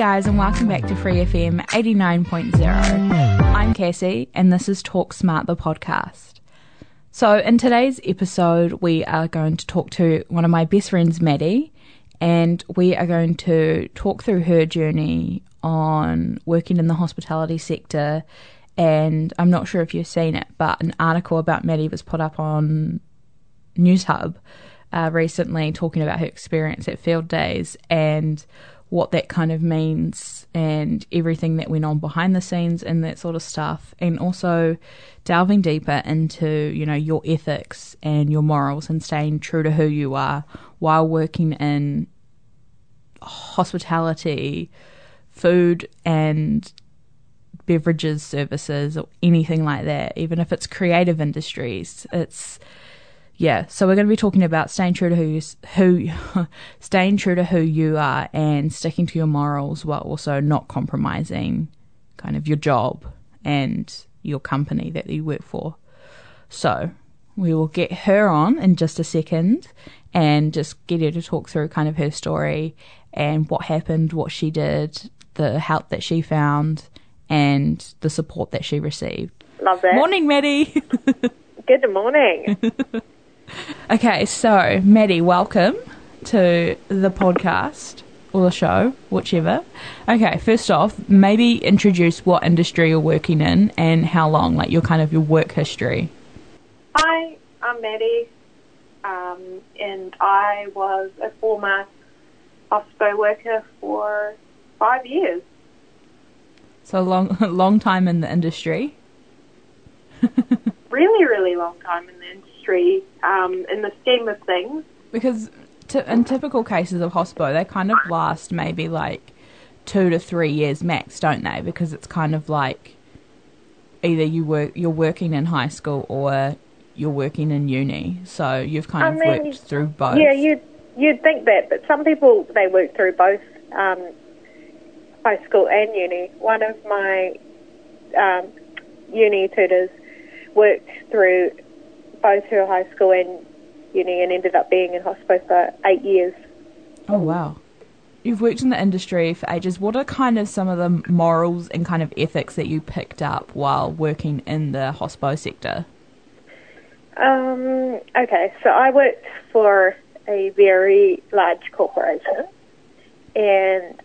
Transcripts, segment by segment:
guys, and welcome back to Free FM 89.0. I'm Cassie, and this is Talk Smart, the podcast. So, in today's episode, we are going to talk to one of my best friends, Maddy, and we are going to talk through her journey on working in the hospitality sector. And I'm not sure if you've seen it, but an article about Maddy was put up on Newshub uh, recently talking about her experience at Field Days and what that kind of means and everything that went on behind the scenes and that sort of stuff. And also delving deeper into you know your ethics and your morals and staying true to who you are while working in hospitality food and beverages services or anything like that even if it's creative industries it's yeah, so we're going to be talking about staying true to who you, who staying true to who you are and sticking to your morals while also not compromising kind of your job and your company that you work for. So, we will get her on in just a second and just get her to talk through kind of her story and what happened, what she did, the help that she found, and the support that she received. Love that. Morning, Maddy. Good morning. Okay, so Maddy, welcome to the podcast or the show, whichever. Okay, first off, maybe introduce what industry you're working in and how long, like your kind of your work history. Hi, I'm Maddy, um, and I was a former hospo worker for five years. So a long, long time in the industry. really, really long time in the industry. Um, in the scheme of things, Because t- in typical cases of hospo, they kind of last maybe like two to three years max, don't they? Because it's kind of like either you work you're working in high school or you're working in uni, so you've kind I of mean, worked through both. yeah, you'd you'd think that, but some people they work through both um, high school and uni. One of my um, uni tutors worked through both her high school and uni, and ended up being in hospo for eight years. Oh wow. You've worked in the industry for ages. What are kind of some of the morals and kind of ethics that you picked up while working in the hospo sector? Um, okay, so I worked for a very large corporation, and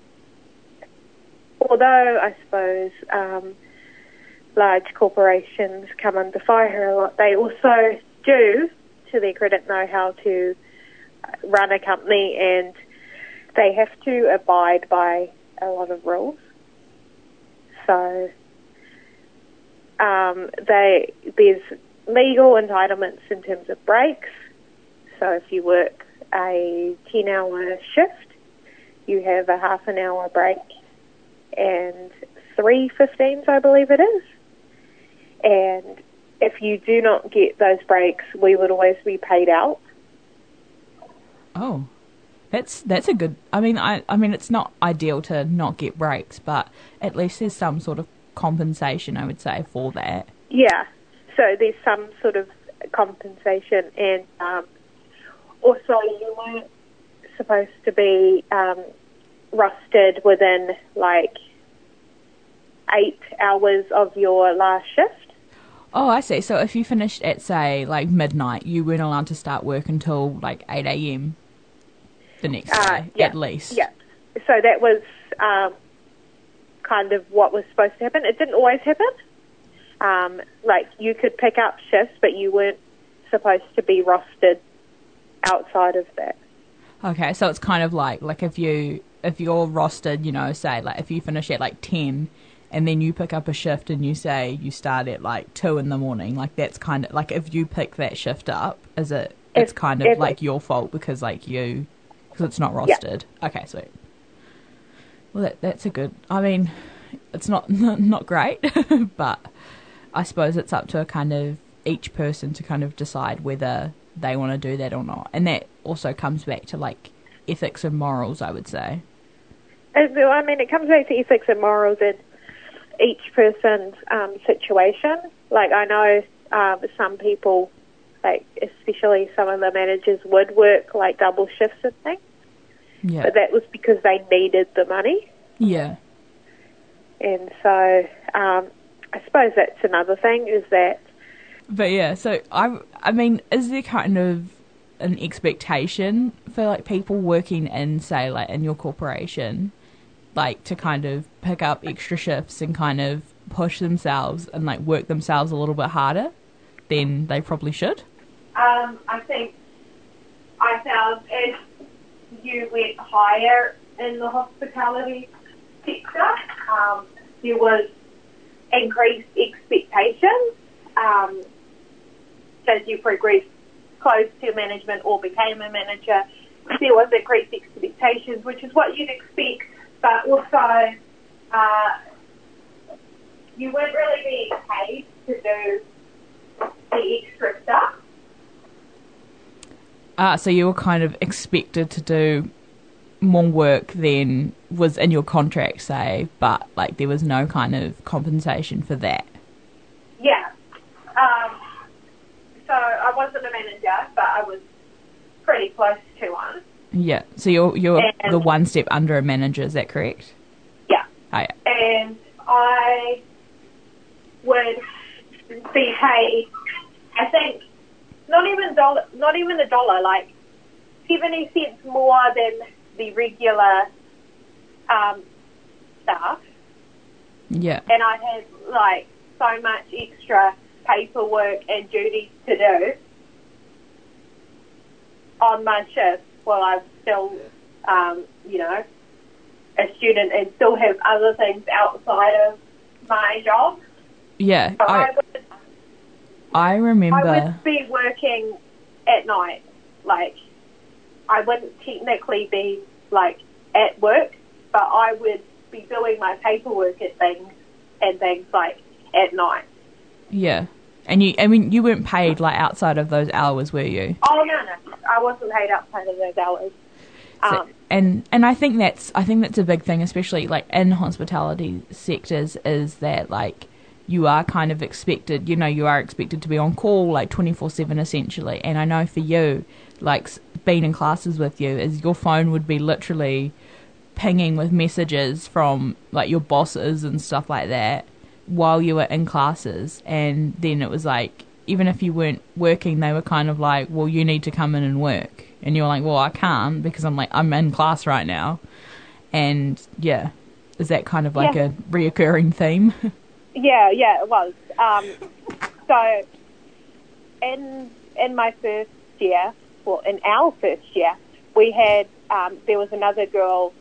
although I suppose um, large corporations come under fire a lot, they also do, to their credit, know how to run a company and they have to abide by a lot of rules. So um, they there's legal entitlements in terms of breaks. So if you work a 10 hour shift, you have a half an hour break and three 15s, I believe it is. And if you do not get those breaks, we would always be paid out. Oh. That's that's a good I mean I I mean it's not ideal to not get breaks, but at least there's some sort of compensation I would say for that. Yeah. So there's some sort of compensation, and um, also you weren't supposed to be um, rusted within like eight hours of your last shift. Oh, I see. So if you finished at say like midnight, you weren't allowed to start work until like eight AM the next Uh, day, yeah, at least. Yeah. So that was um, kind of what was supposed to happen. It didn't always happen. Um, like you could pick up shifts, but you weren't supposed to be rostered outside of that. Okay, so it's kind of like like if you if you're rostered, you know, say like if you finish at like ten and then you pick up a shift and you say you start at like two in the morning, like that's kind of like if you pick that shift up, is it it's If- kind of if- like your fault because like you because it's not rostered. Okay, sweet. Well, that, that's a good. I mean, it's not not great, but I suppose it's up to a kind of each person to kind of decide whether they want to do that or not, and that also comes back to like ethics and morals. I would say. I mean, it comes back to ethics and morals in each person's um, situation. Like, I know um, some people, like, especially some of the managers, would work like double shifts and things, Yeah. but that was because they needed the money. yeah. And so, um, I suppose that's another thing is that But yeah, so I I mean, is there kind of an expectation for like people working in say like in your corporation like to kind of pick up extra shifts and kind of push themselves and like work themselves a little bit harder than they probably should? Um, I think I found as you went higher in the hospitality sector, um, there was increased expectations. Um, as you progressed close to management or became a manager, there was increased expectations, which is what you'd expect, but also uh, you weren't really being paid to do the extra stuff. Ah, so you were kind of expected to do more work than was in your contract, say, but like there was no kind of compensation for that. Yeah. Um, so I wasn't a manager, but I was pretty close to one. Yeah. So you're you're And- the one step under a manager, is that correct? Yeah. Oh, yeah. And I would be paid, I think, not even dollar, not even a dollar, like seventy cents more than the regular um, staff. Yeah. and I had like so much extra paperwork and duties to do on my shift while I'm still, um, you know, a student and still have other things outside of my job. Yeah. So I, I would, I I remember would be working at night. Like, I wouldn't technically be like at work, but I would be doing my paperwork at things and things like at night. Yeah. And you I mean you weren't paid like outside of those hours, were you? Oh no, no, I wasn't paid outside of those hours. So- Um, and and I think that's I think that's a big thing, especially like in hospitality sectors, is that like you are kind of expected, you know, you are expected to be on call like twenty four seven essentially. And I know for you, like being in classes with you, is your phone would be literally pinging with messages from like your bosses and stuff like that while you were in classes and then it was like even if you weren't working they were kind of like well you need to come in and work and you're like well I can't because I'm like I'm in class right now and yeah is that kind of like Yeah. a reoccurring theme yeah, yeah, it was. Um, so, in in my first year, well, in our first year, we had um, there was another girl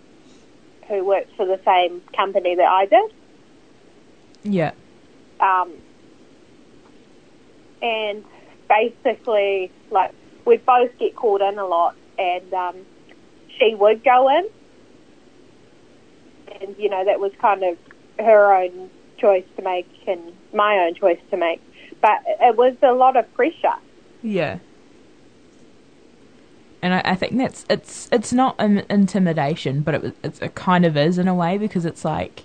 who worked for the same company that I did. Yeah. Um, and basically, like we'd both get called in a lot, and um, she would go in, and you know that was kind of her own choice to make and my own choice to make, but it was a lot of pressure. yeah. And I, I think that's it's it's not an intimidation but it, it's, it kind of is in a way because it's like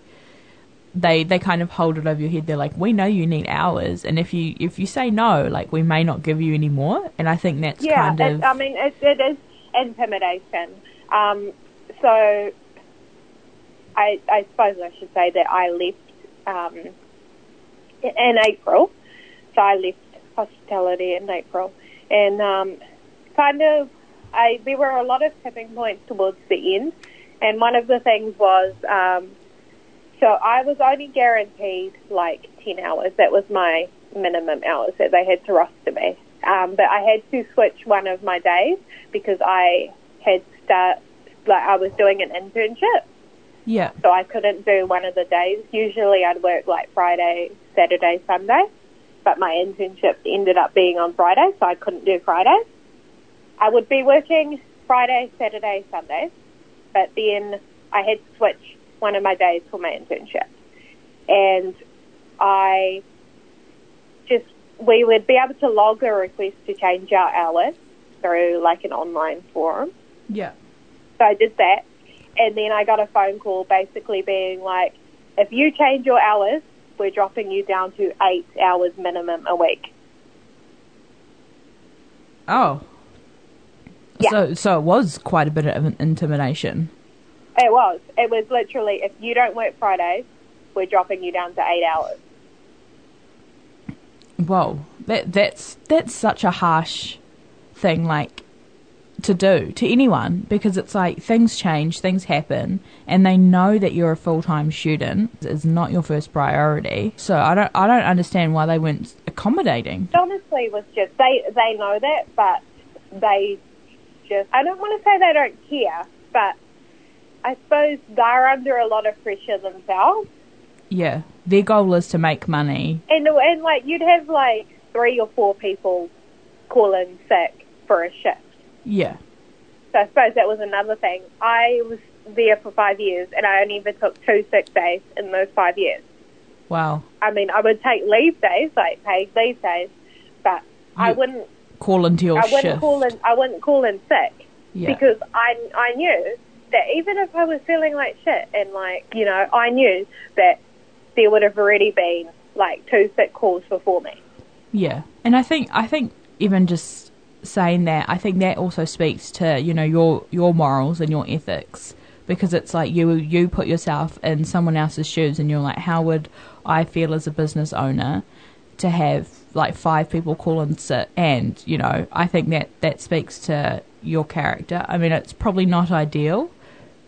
they they kind of hold it over your head. They're like, we know you need hours, and if you if you say no, like we may not give you any more. And I think that's yeah, kind it, of I mean it, it is intimidation. Um, so I, I suppose I should say that I left um, in April. So I left hospitality in April, and um, kind of I there were a lot of tipping points towards the end, and one of the things was. Um, so I was only guaranteed like 10 hours. That was my minimum hours that they had to roster me. Um, but I had to switch one of my days because I had start, like I was doing an internship. yeah, So I couldn't do one of the days. Usually I'd work like Friday, Saturday, Sunday. But my internship ended up being on Friday, so I couldn't do Friday. I would be working Friday, Saturday, Sunday, but then I had to switch one of my days for my internship. And I just, we would be able to log a request to change our hours through like an online forum. Yeah. So I did that. And then I got a phone call basically being like, if you change your hours, we're dropping you down to eight hours minimum a week. Oh. Yeah. So so it was quite a bit of an intimidation. It was. It was literally, if you don't work Fridays, we're dropping you down to eight hours. Whoa. That that's that's such a harsh thing like to do to anyone because it's like things change, things happen, and they know that you're a full time student is not your first priority. So I don't I don't understand why they weren't accommodating. It honestly was just, they, they know that, but they just, I don't want to say they don't care, but I suppose they're under a lot of pressure themselves. Yeah. Their goal is to make money. And, and like, you'd have like three or four people call in sick for a shift. Yeah. So I suppose that was another thing. I was there for five years and I only ever took two sick days in those five years. Wow. I mean, I would take leave days, like paid leave days, but I wouldn't, Call into your I wouldn't shift. call in, I wouldn't call in sick yeah. because I, I knew that even if I was feeling like shit and like, you know, I knew that there would have already been like two sick calls before me. Yeah, and I think I think even just saying that, I think that also speaks to you know your your morals and your ethics because it's like you you put yourself in someone else's shoes and you're like, how would I feel as a business owner to have like five people call in sick? And you know, I think that that speaks to your character. I mean, it's probably not ideal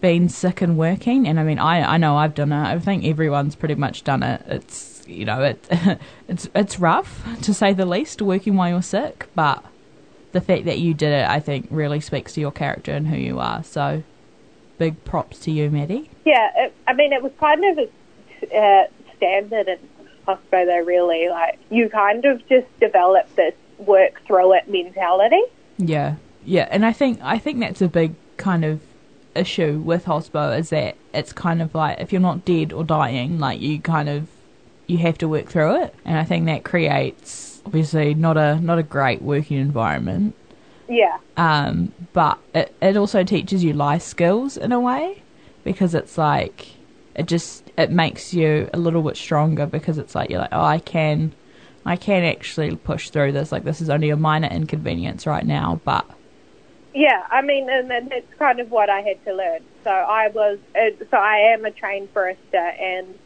being sick and working and I mean I I know I've done it. I think everyone's pretty much done it. It's you know, it it's it's rough to say the least working while you're sick, but the fact that you did it I think really speaks to your character and who you are. So big props to you, Maddy. Yeah, it, I mean, it was kind of a uh, standard in hospital, though, really. Like, you kind of just develop this work through it mentality. Yeah. Yeah, and I think I think that's a big kind of issue with hospo is that it's kind of like if you're not dead or dying, like you kind of you have to work through it. And I think that creates obviously not a not a great working environment. Yeah, um, but it, it also teaches you life skills in a way because it's like it just it makes you a little bit stronger because it's like you're like oh I can I can actually push through this like this is only a minor inconvenience right now but yeah. I mean, and, that's kind of what I had to learn. So I was, uh, so I am a trained barista, and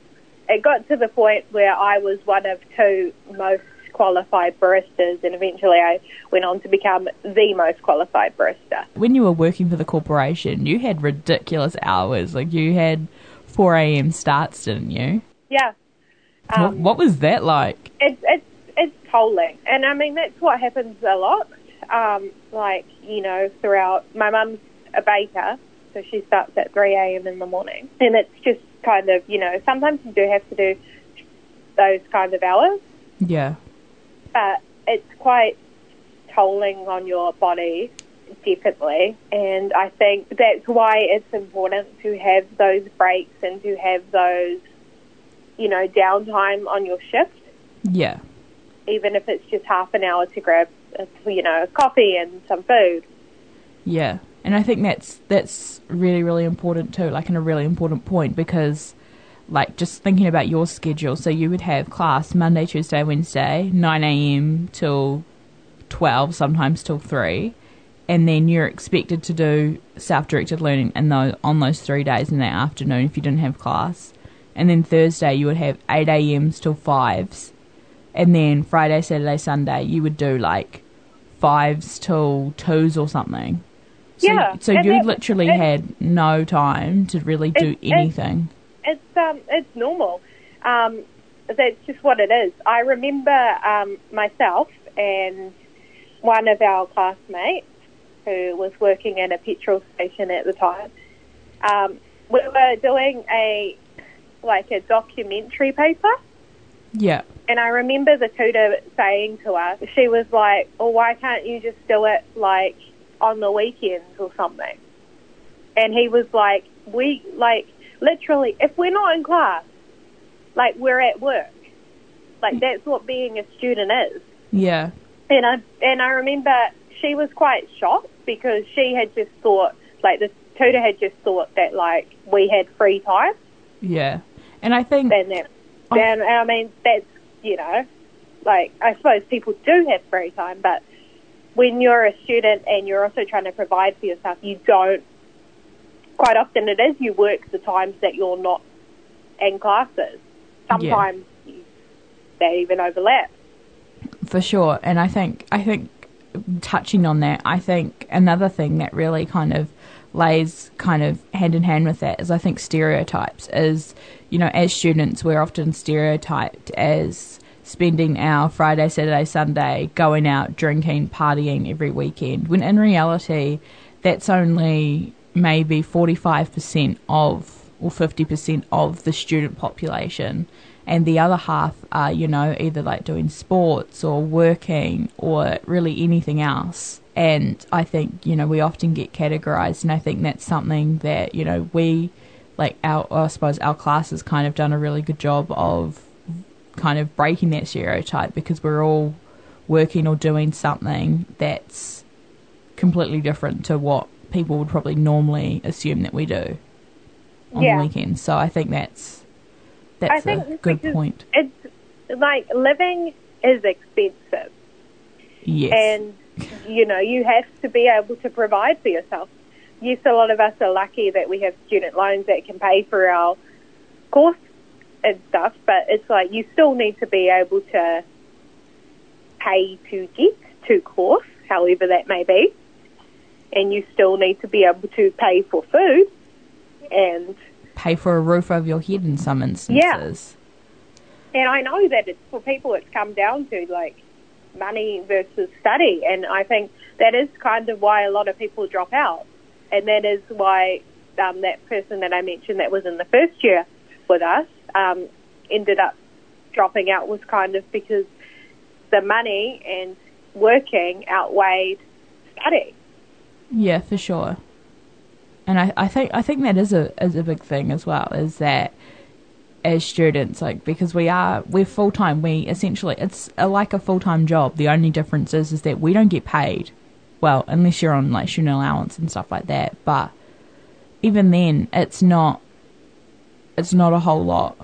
it got to the point where I was one of two most qualified baristas, and eventually I went on to become the most qualified barista. when you were working for the corporation you had ridiculous hours like you had 4 a.m. starts didn't you Yeah. what, Um, what was that like it's it's it's tolling, and I mean that's what happens a lot. Um, like you know, throughout my mum's a baker, so she starts at three a.m. in the morning, and it's just kind of you know sometimes you do have to do those kind of hours, yeah but it's quite tolling on your body, definitely. And I think that's why it's important to have those breaks and to have those, you know, downtime on your shift. yeah even if it's just half an hour to grab, you know, coffee and some food. Yeah, and I think that's that's really really important too, like in a really important point because, like, just thinking about your schedule. So you would have class Monday, Tuesday, Wednesday, nine a.m. till twelve, sometimes till three, and then you're expected to do self-directed learning and those on those three days in the afternoon if you didn't have class, and then Thursday you would have eight a.m.s till fives, and then Friday, Saturday, Sunday you would do like fives till twos or something. So, Yeah, So you that- literally had no time to really do anything. It's um, it's normal. Um, that's just what it is. I remember um, myself and one of our classmates who was working in a petrol station at the time. Um, we were doing a like a documentary paper. Yeah. And I remember the tutor saying to us, she was like, "Well, why can't you just do it like on the weekends or something. And he was like, we, like, literally, if we're not in class, like, we're at work. Like, that's what being a student is. Yeah. And I, and I remember she was quite shocked because she had just thought, like, the tutor had just thought that, like, we had free time. Yeah. And I think. And that, Oh. and I mean, that's, you know, like, I suppose people do have free time, but when you're a student and you're also trying to provide for yourself, you don't. Quite often, it is you work the times that you're not in classes. Sometimes you, they even overlap. For sure, and I think I think touching on that, I think another thing that really kind of lays kind of hand in hand with that is I think stereotypes is you know as students we're often stereotyped as spending our Friday, Saturday, Sunday going out, drinking, partying every weekend, when in reality, that's only maybe 45% of or 50% of the student population. And the other half are, you know, either like doing sports or working or really anything else. And I think, you know, we often get categorized, and I think that's something that, you know, we, like, our, I suppose our class has kind of done a really good job of kind of breaking that stereotype because we're all working or doing something that's completely different to what people would probably normally assume that we do on Yeah. the weekends. So I think that's that's think a good point. It's like living is expensive, Yes. and you know you have to be able to provide for yourself. Yes, a lot of us are lucky that we have student loans that can pay for our course and stuff, but it's like you still need to be able to pay to get to course, however that may be, and you still need to be able to pay for food and Pay for a roof over your head in some instances. Yeah. And I know that it's for people it's come down to like money versus study and I think that is kind of why a lot of people drop out. And that is why um, that person that I mentioned that was in the first year with us um, ended up dropping out was kind of because the money and working outweighed study. Yeah, for sure. And I, I think I think that is a is a big thing as well, is that as students, like because we are we're full time, we essentially it's a, like a full time job. The only difference is is that we don't get paid. Well, unless you're on like student allowance and stuff like that. But even then, it's not it's not a whole lot.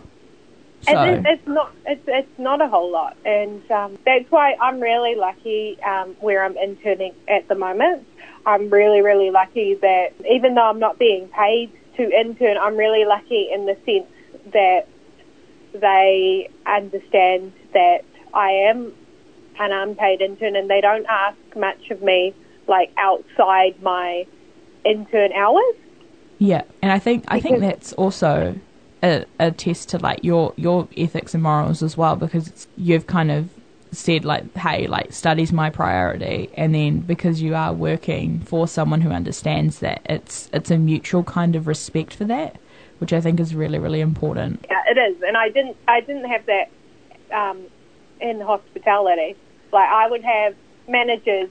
So It is, it's not. It's it's not a whole lot, and um, that's why I'm really lucky um, where I'm interning at the moment. I'm really really lucky that even though I'm not being paid to intern, I'm really lucky in the sense that they understand that I am an unpaid intern, and they don't ask much of me like outside my intern hours. Yeah, and I think I think that's also a, a test to like your your ethics and morals as well because it's, you've kind of said like, hey, like study's my priority, and then because you are working for someone who understands that, it's it's a mutual kind of respect for that, which I think is really really important. Yeah, it is, and I didn't. I didn't have that um, in hospitality. Like I would have managers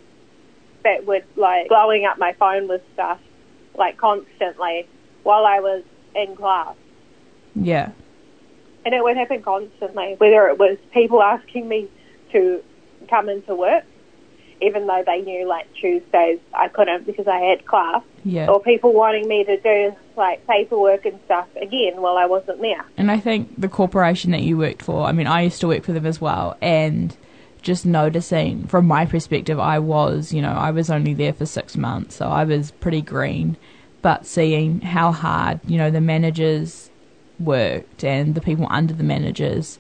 that would like blowing up my phone with stuff like constantly while I was in class, Yeah, and it would happen constantly. Whether it was people asking me to come into work, even though they knew like Tuesdays I couldn't because I had class, yeah. or people wanting me to do like paperwork and stuff again while I wasn't there. And I think the corporation that you worked for, I mean, I used to work for them as well, and just noticing from my perspective, I was, you know, I was only there for six months, so I was pretty green, but seeing how hard, you know, the managers worked and the people under the managers,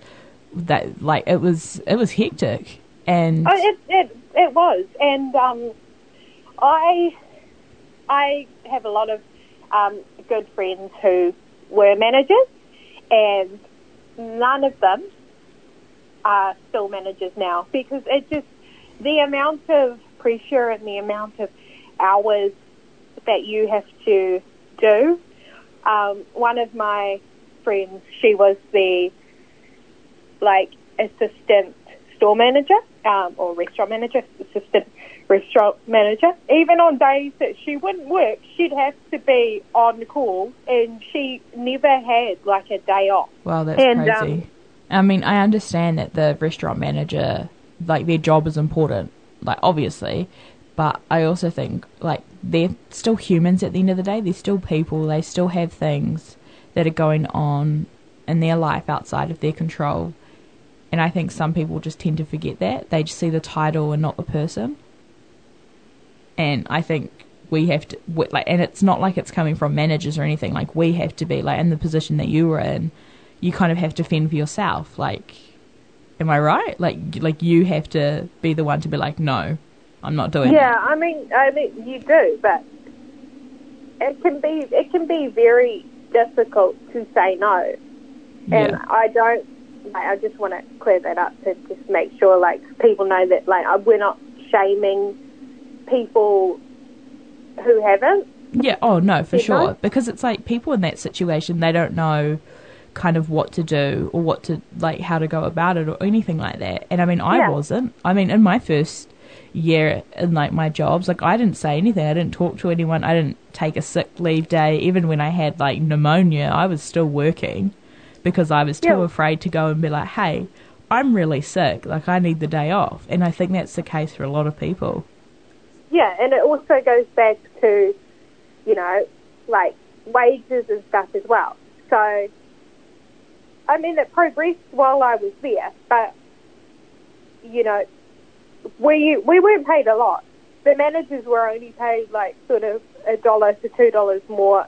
that like it was, it was hectic, and Oh, it, it it was, and um, I I have a lot of um, good friends who were managers, and none of them are still managers now because it just the amount of pressure and the amount of hours that you have to do. Um, one of my friends, she was the like assistant store manager um, or restaurant manager, assistant restaurant manager. Even on days that she wouldn't work, she'd have to be on call, and she never had like a day off. Well, that's And, crazy. um, I mean, I understand that the restaurant manager, like their job is important, like obviously, but I also think like they're still humans at the end of the day. They're still people. They still have things that are going on in their life outside of their control. And I think some people just tend to forget that. They just see the title and not the person. And I think we have to like, and it's not like it's coming from managers or anything. Like we have to be like in the position that you were in. You kind of have to fend for yourself. Like, am I right? Like, like you have to be the one to be like, no, I'm not doing. Yeah, that. I mean, I mean, you do, but it can be it can be very difficult to say no, and Yeah. I don't. Like, I just want to clear that up to just make sure, like, people know that, like, we're not shaming people who haven't. Yeah, oh no, for You sure. know? Because it's like people in that situation, they don't know kind of what to do or what to like how to go about it or anything like that. And I mean, I Yeah. wasn't. I mean, in my first year in like my jobs, like I didn't say anything. I didn't talk to anyone. I didn't take a sick leave day. Even when I had like pneumonia, I was still working because I was too Yeah. afraid to go and be like, "Hey, I'm really sick. Like I need the day off." And I think that's the case for a lot of people. Yeah, and it also goes back to, you know, like wages and stuff as well. So, I mean, it progressed while I was there, but you know, we we weren't paid a lot. The managers were only paid like sort of a dollar to two dollars more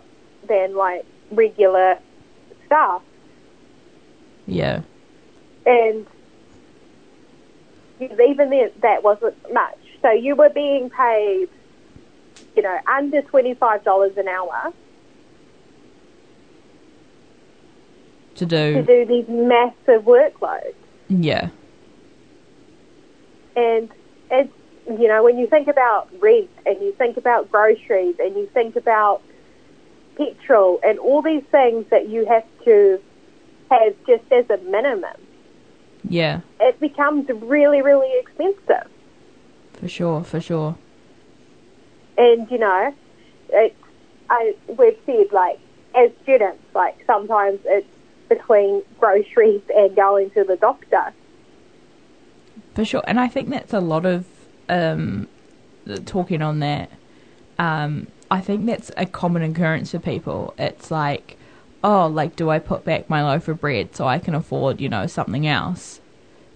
than like regular staff, Yeah. and even then that wasn't much. So you were being paid, you know, under twenty five dollars an hour To do. to do. do these massive workloads. Yeah. And it's you know when you think about rent and you think about groceries and you think about petrol and all these things that you have to have just as a minimum, Yeah. it becomes really really expensive. For sure. For sure. And you know, it's I we've said like as students, like sometimes it's between groceries and going to the doctor. For sure, and I think that's a lot of um, talking on that. Um, I think that's a common occurrence for people. It's like, oh, like, do I put back my loaf of bread so I can afford, you know, something else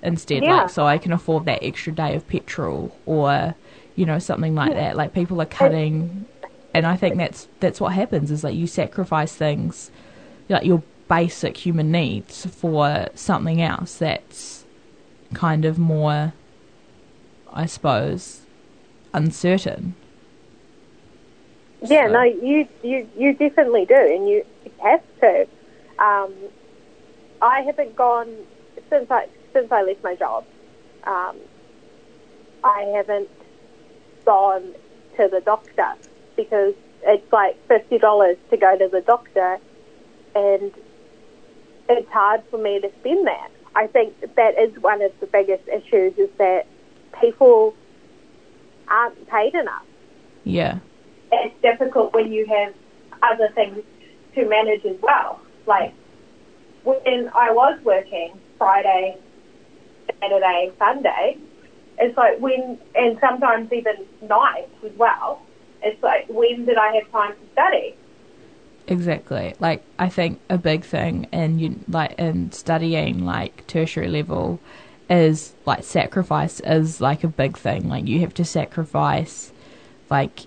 instead, Yeah. like, so I can afford that extra day of petrol or, you know, something like that. Like, people are cutting, and I think that's that's what happens is like you sacrifice things, like your basic human needs for something else that's kind of more, I suppose, uncertain. Yeah, So- no, you you you definitely do, and you have to. Um, I haven't gone since I since I left my job. Um, I haven't gone to the doctor because it's like fifty dollars to go to the doctor, and it's hard for me to spend that. I think that is one of the biggest issues is that people aren't paid enough Yeah, it's difficult when you have other things to manage as well. Like when I was working Friday, Saturday, Sunday, it's like when, and sometimes even nights as well. It's like when did I have time to study? exactly. Like I think a big thing in you like in studying like tertiary level is like sacrifice is like a big thing. Like you have to sacrifice like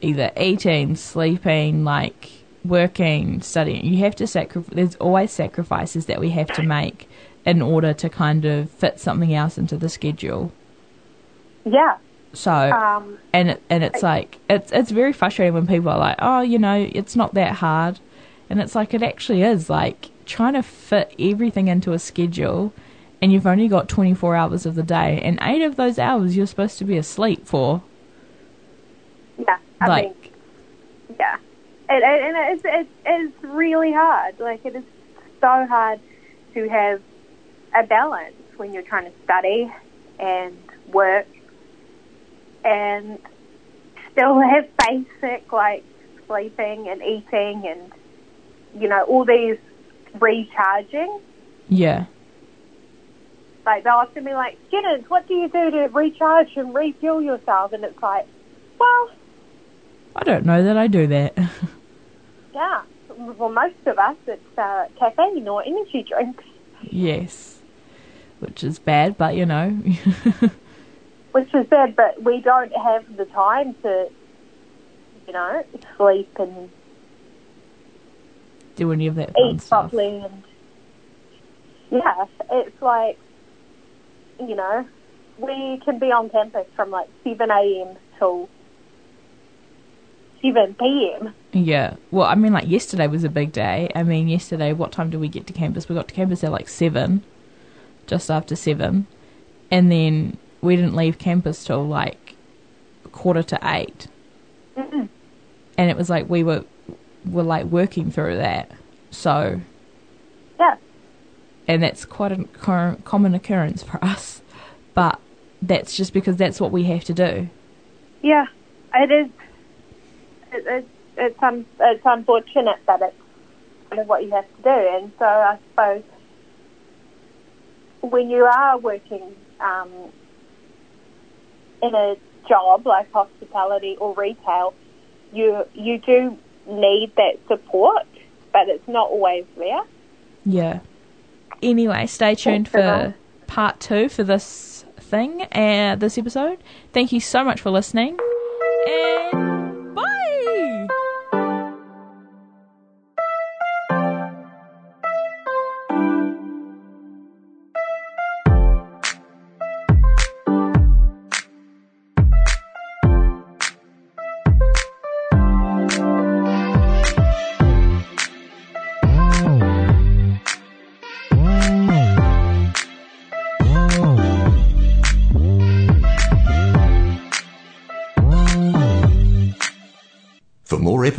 either eating, sleeping, like working, studying. You have to sacrifice. There's always sacrifices that we have to make in order to kind of fit something else into the schedule. Yeah. So Um, and it, and it's like it's it's very frustrating when people are like, oh, you know, it's not that hard, and it's like it actually is. Like trying to fit everything into a schedule, and you've only got 24 hours of the day, and eight of those hours you're supposed to be asleep for. yeah. I Like- mean, yeah. And, and it's, it's, it's really hard. Like, it is so hard to have a balance when you're trying to study and work and still have basic like sleeping and eating and you know all these recharging. Yeah. Like they'll often be like, Guinness, what do you do to recharge and refuel yourself? And it's like, well, I don't know that I do that. yeah. Well, most of us, it's uh, caffeine or energy drinks, yes. Which is bad, but you know. which is bad. But we don't have the time to, you know, sleep and do any of that eat stuff. properly and yeah, it's like you know, we can be on campus from like seven AM till seven PM. Yeah. Well, I mean, like yesterday was a big day. I mean, yesterday, what time did we get to campus? We got to campus at like seven, just after seven, and then we didn't leave campus till like quarter to 8 Mm-mm. and it was like we were were like working through that. So, Yeah. and that's quite a common occurrence for us, but that's just because that's what we have to do. Yeah. It is it, it, it's un, it's unfortunate that it's kind of what you have to do and so I suppose when you are working um, in a job like hospitality or retail, you you do need that support, but it's not always there. Yeah. Anyway, stay tuned Thanks, for part two for this thing, uh, this episode. Thank you so much for listening, and